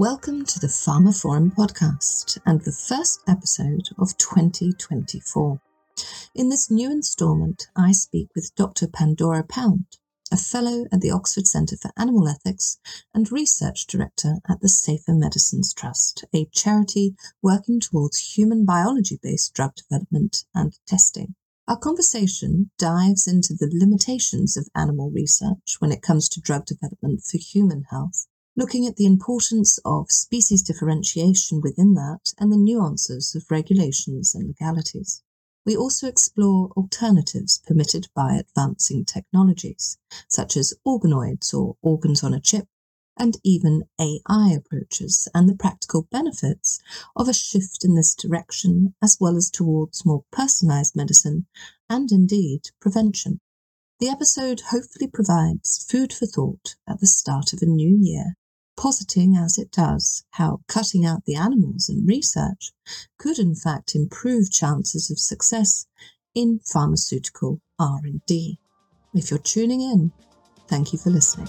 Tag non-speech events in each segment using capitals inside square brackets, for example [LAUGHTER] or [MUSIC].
Welcome to the pharmaphorum podcast and the first episode of 2024. In this new instalment, I speak with Dr. Pandora Pound, a fellow at the Oxford Centre for Animal Ethics and research director at the Safer Medicines Trust, a charity working towards human biology based drug development and testing. Our conversation dives into the limitations of animal research when it comes to drug development for human health, looking at the importance of species differentiation within that and the nuances of regulations and legalities. We also explore alternatives permitted by advancing technologies, such as organoids or organs on a chip, and even AI approaches and the practical benefits of a shift in this direction, as well as towards more personalized medicine and indeed prevention. The episode hopefully provides food for thought at the start of a new year, positing as it does how cutting out the animals in research could in fact improve chances of success in pharmaceutical R&D. If you're tuning in, thank you for listening.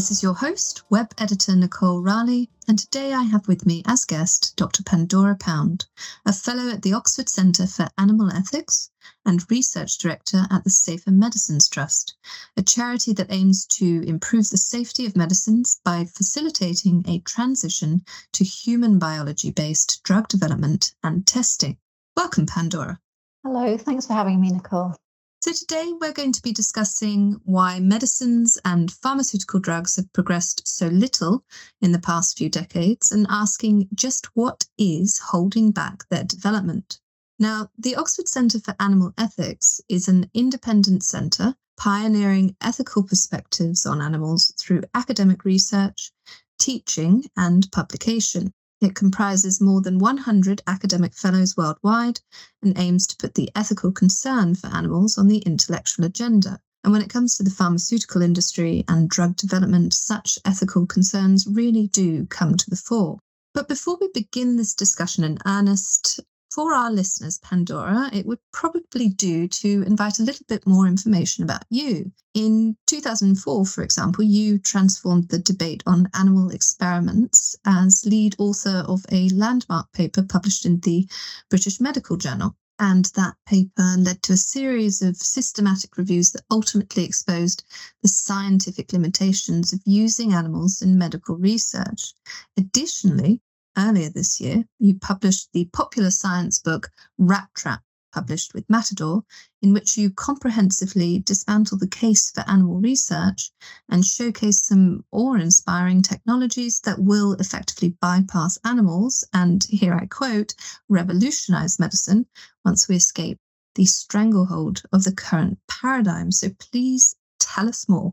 This is your host, web editor Nicole Raleigh, and today I have with me as guest Dr. Pandora Pound, a fellow at the Oxford Centre for Animal Ethics and research director at the Safer Medicines Trust, a charity that aims to improve the safety of medicines by facilitating a transition to human biology based drug development and testing. Welcome, Pandora. Hello, thanks for having me, Nicole. So, today we're going to be discussing why medicines and pharmaceutical drugs have progressed so little in the past few decades and asking just what is holding back their development. Now, the Oxford Centre for Animal Ethics is an independent centre pioneering ethical perspectives on animals through academic research, teaching, and publication. It comprises more than 100 academic fellows worldwide and aims to put the ethical concern for animals on the intellectual agenda. And when it comes to the pharmaceutical industry and drug development, such ethical concerns really do come to the fore. But before we begin this discussion in earnest, for our listeners, Pandora, it would probably do to invite a little bit more information about you. In 2004, for example, you transformed the debate on animal experiments as lead author of a landmark paper published in the British Medical Journal. And that paper led to a series of systematic reviews that ultimately exposed the scientific limitations of using animals in medical research. Additionally, earlier this year, you published the popular science book Rat Trap, published with Matador, in which you comprehensively dismantle the case for animal research and showcase some awe inspiring technologies that will effectively bypass animals and, here I quote, revolutionize medicine once we escape the stranglehold of the current paradigm. So please tell us more.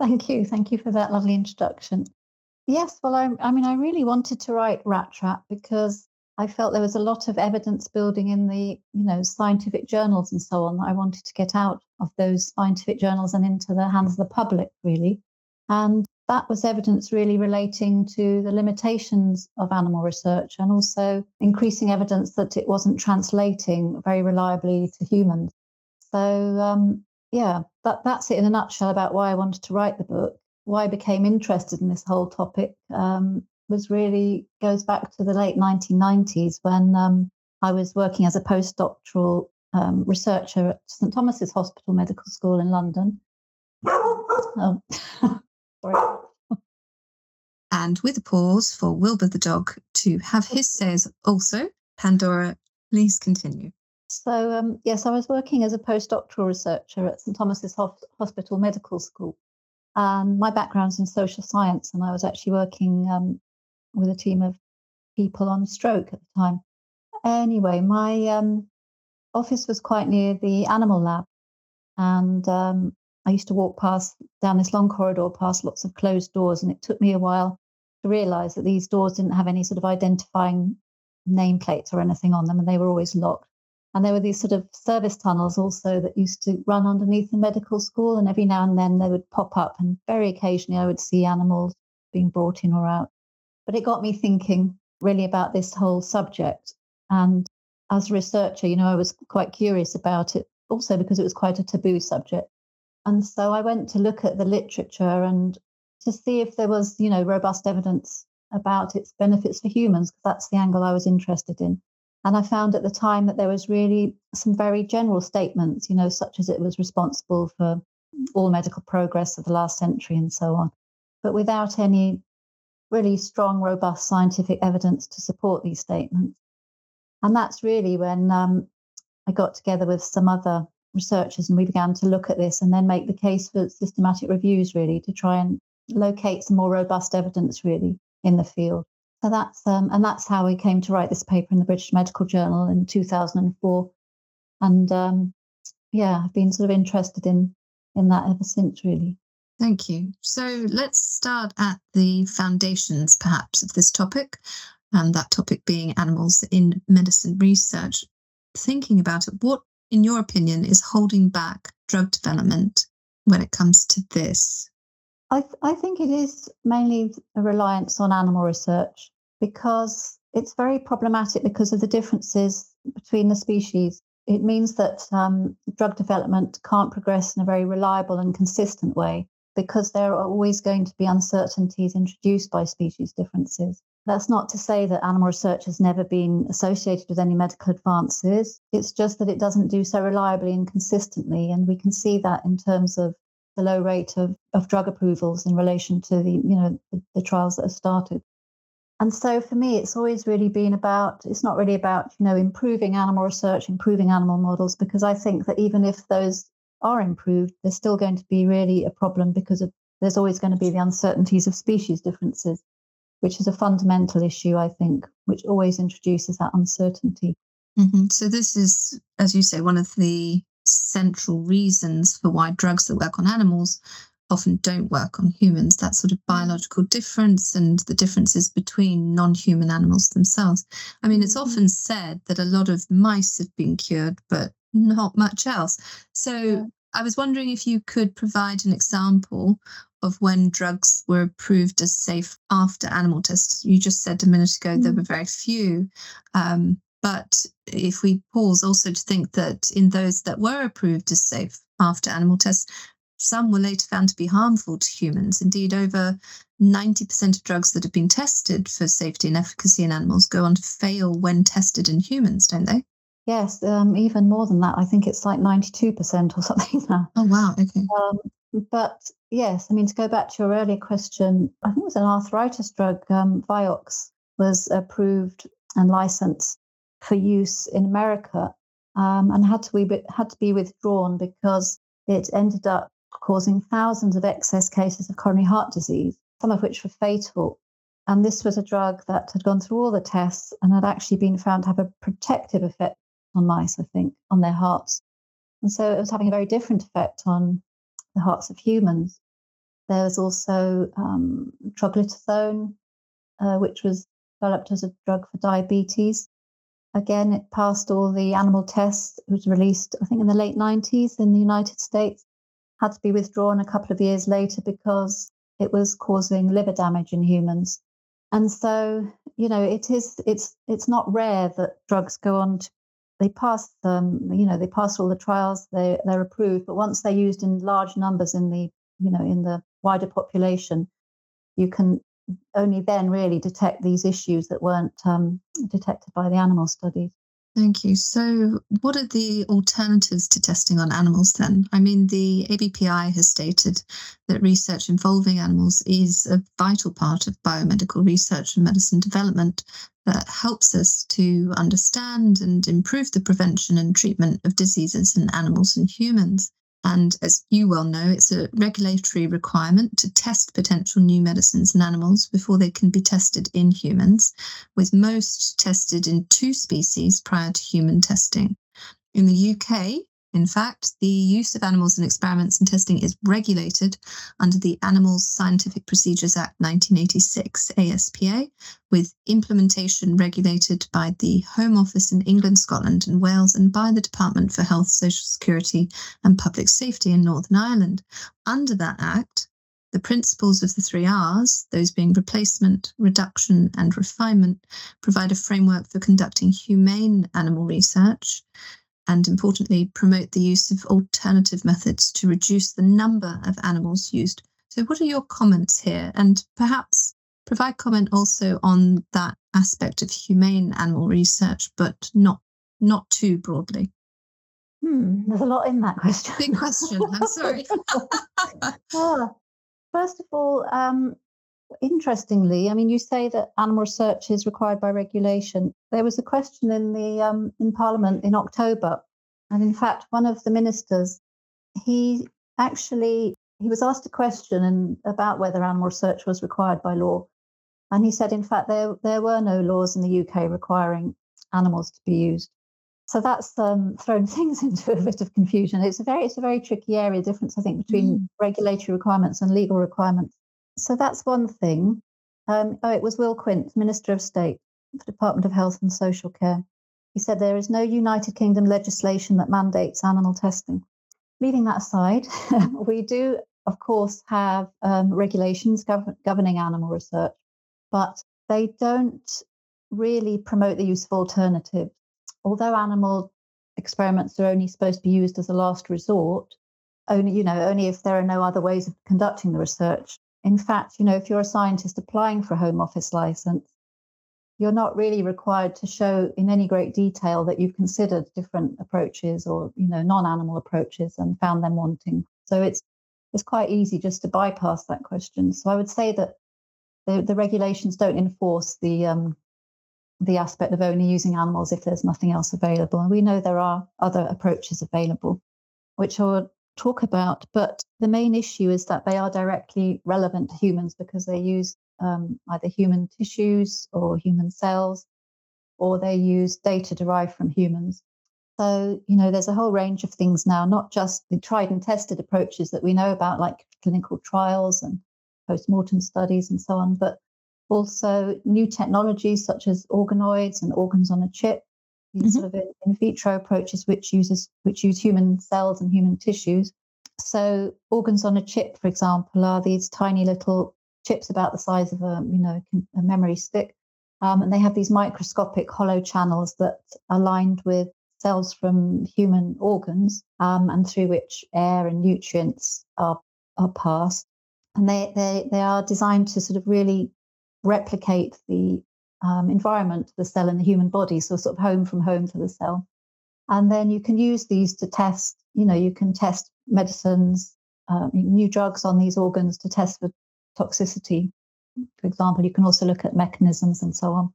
Thank you. Thank you for that lovely introduction. Yes, well, I, I mean, I really wanted to write Rat Trap because I felt there was a lot of evidence building in the, you know, scientific journals and so on I wanted to get out of those scientific journals and into the hands of the public, really. And that was evidence really relating to the limitations of animal research and also increasing evidence that it wasn't translating very reliably to humans. So, um, yeah, that, that's it in a nutshell about why I wanted to write the book why I became interested in this whole topic um, was really goes back to the late 1990s when um, I was working as a postdoctoral um, researcher at St Thomas's Hospital Medical School in London. Oh, [LAUGHS] sorry. And with a pause for Wilbur the dog to have his says also, Pandora, please continue. So, um, yes, I was working as a postdoctoral researcher at St Thomas's Hospital Medical School. Um, my background's in social science, and I was actually working um, with a team of people on stroke at the time. Anyway, my um, office was quite near the animal lab, and um, I used to walk past down this long corridor past lots of closed doors, and it took me a while to realize that these doors didn't have any sort of identifying nameplates or anything on them, and they were always locked. And there were these sort of service tunnels also that used to run underneath the medical school. And every now and then they would pop up, and very occasionally I would see animals being brought in or out. But it got me thinking really about this whole subject. And as a researcher, you know, I was quite curious about it also because it was quite a taboo subject. And so I went to look at the literature and to see if there was, you know, robust evidence about its benefits for humans, because that's the angle I was interested in. And I found at the time that there was really some very general statements, you know, such as it was responsible for all medical progress of the last century and so on, but without any really strong, robust scientific evidence to support these statements. And that's really when um, I got together with some other researchers and we began to look at this and then make the case for systematic reviews, really, to try and locate some more robust evidence, really, in the field. So that's um, and that's how we came to write this paper in the British Medical Journal in 2004. And um, yeah, I've been sort of interested in in that ever since, really. Thank you. So let's start at the foundations, perhaps, of this topic, and that topic being animals in medicine research. Thinking about it, what, in your opinion, is holding back drug development when it comes to this? I, th- I think it is mainly a reliance on animal research because it's very problematic because of the differences between the species. It means that um, drug development can't progress in a very reliable and consistent way because there are always going to be uncertainties introduced by species differences. That's not to say that animal research has never been associated with any medical advances. It's just that it doesn't do so reliably and consistently. And we can see that in terms of the low rate of, of drug approvals in relation to the, you know, the, the trials that have started. And so for me, it's always really been about, it's not really about, you know, improving animal research, improving animal models, because I think that even if those are improved, there's still going to be really a problem because of, there's always going to be the uncertainties of species differences, which is a fundamental issue, I think, which always introduces that uncertainty. Mm-hmm. So this is, as you say, one of the central reasons for why drugs that work on animals often don't work on humans. That sort of biological difference and the differences between non-human animals themselves. I mean it's mm. often said that a lot of mice have been cured but not much else. So i was wondering if you could provide an example of when drugs were approved as safe after animal tests. You just said a minute ago mm. there were very few um, but if we pause also to think that in those that were approved as safe after animal tests, some were later found to be harmful to humans. Indeed, over 90% of drugs that have been tested for safety and efficacy in animals go on to fail when tested in humans, don't they? Yes, um, even more than that. I think it's like 92% or [LAUGHS] something now. Oh, wow. Okay. Um, but yes, I mean, to go back to your earlier question, I think it was an arthritis drug, um, Vioxx, was approved and licensed for use in America um, and had to, be, had to be withdrawn because it ended up causing thousands of excess cases of coronary heart disease, some of which were fatal. And this was a drug that had gone through all the tests and had actually been found to have a protective effect on mice, I think, on their hearts. And so it was having a very different effect on the hearts of humans. There was also um, troglitazone, uh, which was developed as a drug for diabetes. Again, it passed all the animal tests. It was released, I think, in the late 90s in the United States. Had to be withdrawn a couple of years later because it was causing liver damage in humans. And so, you know, it is it's it's not rare that drugs go on to they pass them, you know, they pass all the trials, they they're approved, but once they're used in large numbers in the, you know, in the wider population, you can only then really detect these issues that weren't um, detected by the animal studies. Thank you. So, what are the alternatives to testing on animals then? I mean, the ABPI has stated that research involving animals is a vital part of biomedical research and medicine development that helps us to understand and improve the prevention and treatment of diseases in animals and humans. And as you well know, it's a regulatory requirement to test potential new medicines in animals before they can be tested in humans, with most tested in two species prior to human testing. In the UK, in fact, the use of animals in experiments and testing is regulated under the Animals Scientific Procedures Act 1986, ASPA, with implementation regulated by the Home Office in England, Scotland, and Wales, and by the Department for Health, Social Security, and Public Safety in Northern Ireland. Under that act, the principles of the three R's, those being replacement, reduction, and refinement, provide a framework for conducting humane animal research and importantly, promote the use of alternative methods to reduce the number of animals used. So, what are your comments here? And perhaps provide comment also on that aspect of humane animal research, but not not too broadly. Hmm, there's a lot in that question. Big question. I'm sorry. oh, [LAUGHS] first of all, um, interestingly, I mean, you say that animal research is required by regulation. There was a question in the um, in Parliament in October, and in fact, one of the ministers, he actually he was asked a question about whether animal research was required by law, and he said, in fact, there there were no laws in the UK requiring animals to be used. So that's um, thrown [LAUGHS] things into a bit of confusion. It's a very it's a very tricky area difference, I think, between mm. regulatory requirements and legal requirements. So that's one thing. Um, oh, it was Will Quince, Minister of State for Department of Health and Social Care. He said there is no United Kingdom legislation that mandates animal testing. Leaving that aside, [LAUGHS] we do, of course, have um, regulations gov- governing animal research, but they don't really promote the use of alternatives although animal experiments are only supposed to be used as a last resort, only you know only if there are no other ways of conducting the research. In fact, you know, if you're a scientist applying for a Home Office license, you're not really required to show in any great detail that you've considered different approaches or you know non-animal approaches and found them wanting. So it's it's quite easy just to bypass that question. So I would say that the, the regulations don't enforce the um, the aspect of only using animals if there's nothing else available. And we know there are other approaches available, which I'll talk about. But the main issue is that they are directly relevant to humans because they use um, either human tissues or human cells, or they use data derived from humans. So, you know, there's a whole range of things now, not just the tried and tested approaches that we know about, like clinical trials and post mortem studies and so on, but also new technologies such as organoids and organs on a chip, these mm-hmm. sort of in, in, vitro approaches which uses which use human cells and human tissues. So organs on a chip, for example, are these tiny little chips about the size of a you know a memory stick, um, and they have these microscopic hollow channels that are lined with cells from human organs, um, and through which air and nutrients are are passed. And they, they they are designed to sort of really replicate the um, environment, the cell in the human body, so sort of home from home to the cell. And then you can use these to test, you know, you can test medicines, uh, new drugs on these organs to test for toxicity. For example, you can also look at mechanisms and so on.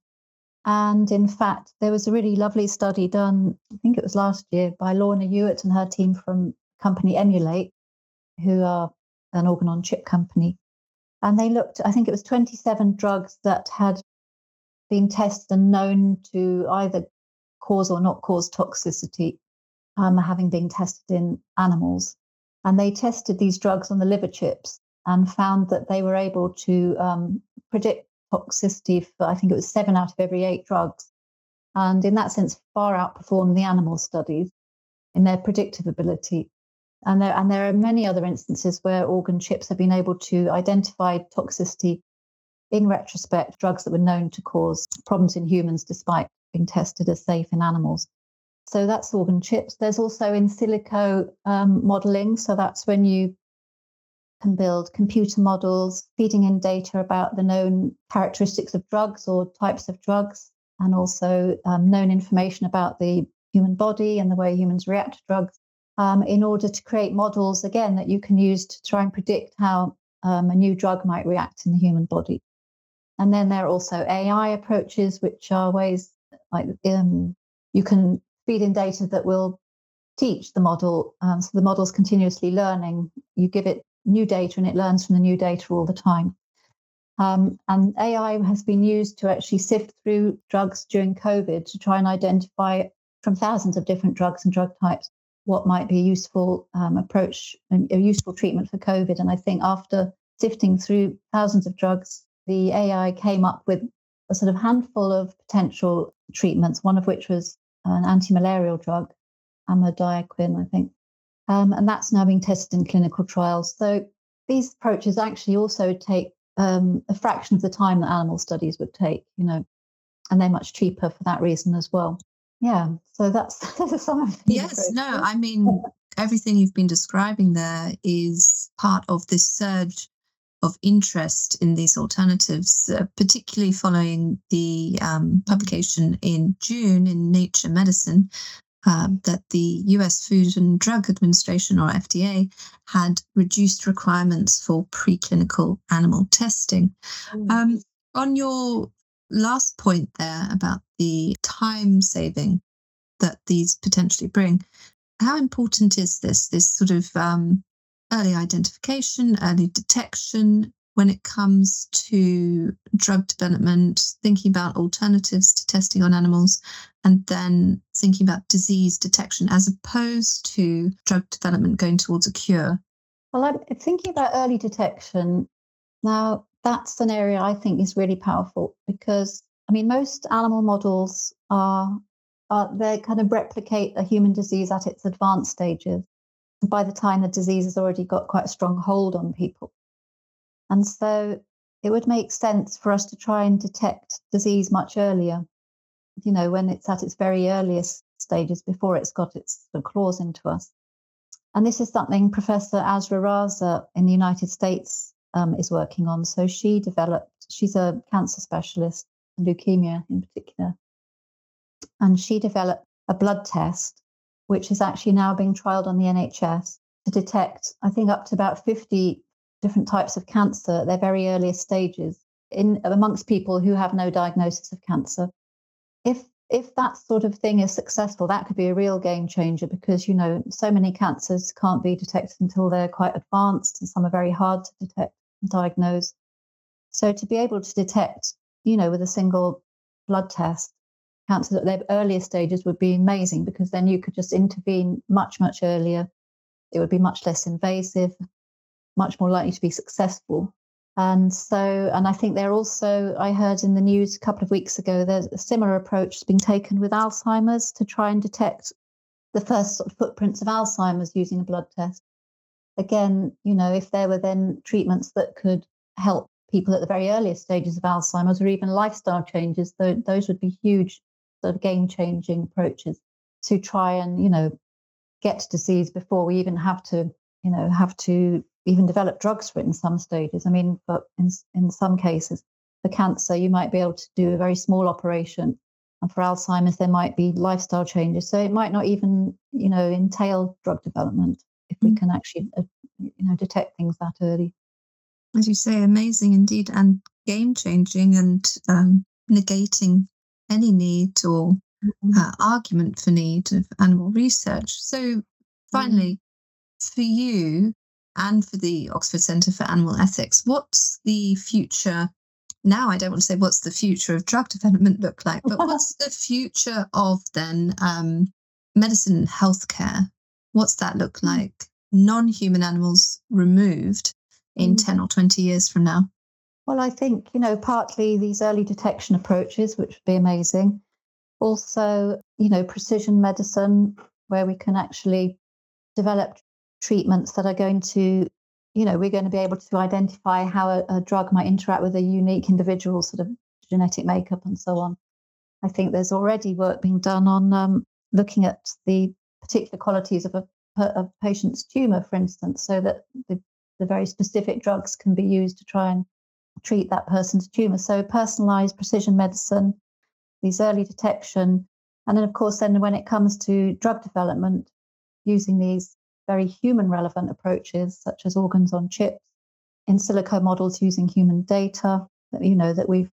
And in fact, there was a really lovely study done, I think it was last year, by Lorna Ewart and her team from company Emulate, who are an organ on chip company and they looked, I think it was 27 drugs that had been tested and known to either cause or not cause toxicity, um, having been tested in animals. And they tested these drugs on the liver chips and found that they were able to um, predict toxicity for, I think it was seven out of every eight drugs. And in that sense, far outperformed the animal studies in their predictive ability. And there, and there are many other instances where organ chips have been able to identify toxicity in retrospect, drugs that were known to cause problems in humans despite being tested as safe in animals. So that's organ chips. There's also in silico um, modeling. So that's when you can build computer models, feeding in data about the known characteristics of drugs or types of drugs, and also um, known information about the human body and the way humans react to drugs um, in order to create models, again, that you can use to try and predict how um, a new drug might react in the human body. And then there are also AI approaches, which are ways like um, you can feed in data that will teach the model. Um, so the model's continuously learning. You give it new data and it learns from the new data all the time. Um, and AI has been used to actually sift through drugs during COVID to try and identify from thousands of different drugs and drug types what might be a useful um, approach a useful treatment for COVID. And I think after sifting through thousands of drugs, the AI came up with a sort of handful of potential treatments, one of which was an anti-malarial drug, amodiaquine, I think. Um, and that's now being tested in clinical trials. So these approaches actually also take um, a fraction of the time that animal studies would take, you know, and they're much cheaper for that reason as well. yeah, so that's [LAUGHS] some of Yes, no, I mean, everything you've been describing there is part of this surge of interest in these alternatives, uh, particularly following the um, publication in June in Nature Medicine uh, that the US Food and Drug Administration, or FDA, had reduced requirements for preclinical animal testing. Mm. Um, on your last point there about the time saving that these potentially bring, how important is this, this sort of um, early identification, early detection when it comes to drug development, thinking about alternatives to testing on animals, and then thinking about disease detection as opposed to drug development going towards a cure? Well, I'm thinking about early detection. Now, that's an area I think is really powerful because, I mean, most animal models are, are they kind of replicate a human disease at its advanced stages by the time the disease has already got quite a strong hold on people. And so it would make sense for us to try and detect disease much earlier, you know, when it's at its very earliest stages before it's got its claws into us. And this is something Professor Azra Raza in the United States um, is working on. So she developed, she's a cancer specialist, leukemia in particular. And she developed a blood test which is actually now being trialed on the NHS to detect, I think, up to about 50 different types of cancer at their very earliest stages in amongst people who have no diagnosis of cancer. If if that sort of thing is successful, that could be a real game changer because you know so many cancers can't be detected until they're quite advanced, and some are very hard to detect and diagnose. So to be able to detect, you know, with a single blood test, cancer at their earlier stages would be amazing because then you could just intervene much, much earlier. It would be much less invasive, much more likely to be successful. And so, and I think they're also, I heard in the news a couple of weeks ago, there's a similar approach being taken with Alzheimer's to try and detect the first sort of footprints of Alzheimer's using a blood test. Again, you know, if there were then treatments that could help people at the very earliest stages of Alzheimer's or even lifestyle changes, those would be huge sort of game changing approaches to try and, you know, get disease before we even have to, you know, have to even develop drugs for it in some stages. I mean, but in, in some cases, for cancer, you might be able to do a very small operation. And for Alzheimer's, there might be lifestyle changes. So it might not even, you know, entail drug development if we mm. can actually, uh, you know, detect things that early. As you say, amazing indeed, and game changing and um, negating any need or mm-hmm. uh, argument for need of animal research. So, finally, mm-hmm. for you and for the Oxford Centre for Animal Ethics, what's the future? Now, I don't want to say what's the future of drug development look like, but what's [LAUGHS] the future of then um, medicine and healthcare? What's that look mm. like? Non human animals removed in mm-hmm. 10 or 20 years from now? Well, I think, you know, partly these early detection approaches, which would be amazing. Also, you know, precision medicine, where we can actually develop treatments that are going to, you know, we're going to be able to identify how a, a drug might interact with a unique individual sort of genetic makeup and so on. I think there's already work being done on um, looking at the particular qualities of a, patient's tumor, for instance, so that the, the very specific drugs can be used to try and treat that person's tumor. So personalized precision medicine, these early detection, and then of course, then when it comes to drug development, using these very human relevant approaches such as organs on chips, in silico models using human data that you know that we've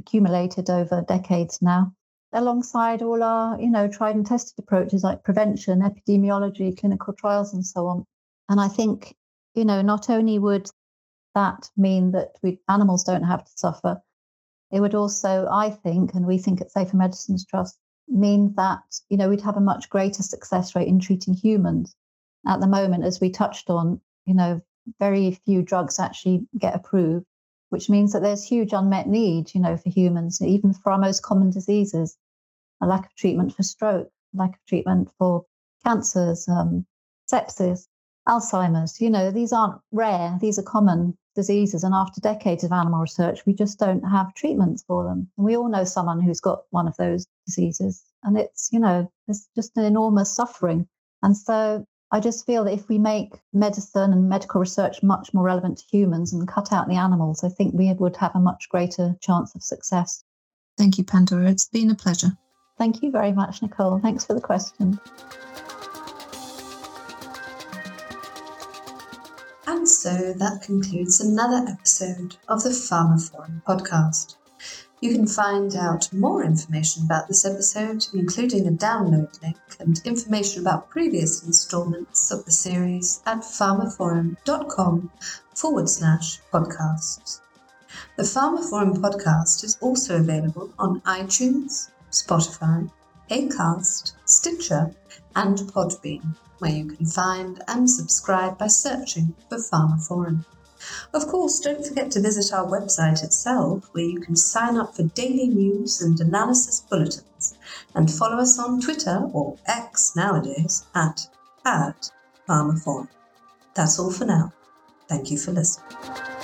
accumulated over decades now, alongside all our you know tried and tested approaches like prevention, epidemiology, clinical trials, and so on. And I think you know not only would that mean that we, animals don't have to suffer. It would also, I think, and we think at Safer Medicines Trust, mean that you know we'd have a much greater success rate in treating humans. At the moment, as we touched on, you know, very few drugs actually get approved, which means that there's huge unmet need, you know, for humans, even for our most common diseases, a lack of treatment for stroke, lack of treatment for cancers, um, sepsis, Alzheimer's. You know, these aren't rare; these are common diseases, and after decades of animal research, we just don't have treatments for them. And we all know someone who's got one of those diseases, and it's, you know, it's just an enormous suffering. And so I just feel that if we make medicine and medical research much more relevant to humans and cut out the animals, I think we would have a much greater chance of success. Thank you, Pandora. It's been a pleasure. Thank you very much, Nicole. Thanks for the question. So that concludes another episode of the pharmaphorum podcast. You can find out more information about this episode, including a download link and information about previous installments of the series at pharmaphorum.com forward slash podcasts. The pharmaphorum podcast is also available on iTunes, Spotify, Acast, Stitcher, and Podbean where you can find and subscribe by searching for pharmaphorum. Of course, don't forget to visit our website itself, where you can sign up for daily news and analysis bulletins, and follow us on Twitter, or X nowadays, at, at pharmaphorum. That's all for now. Thank you for listening.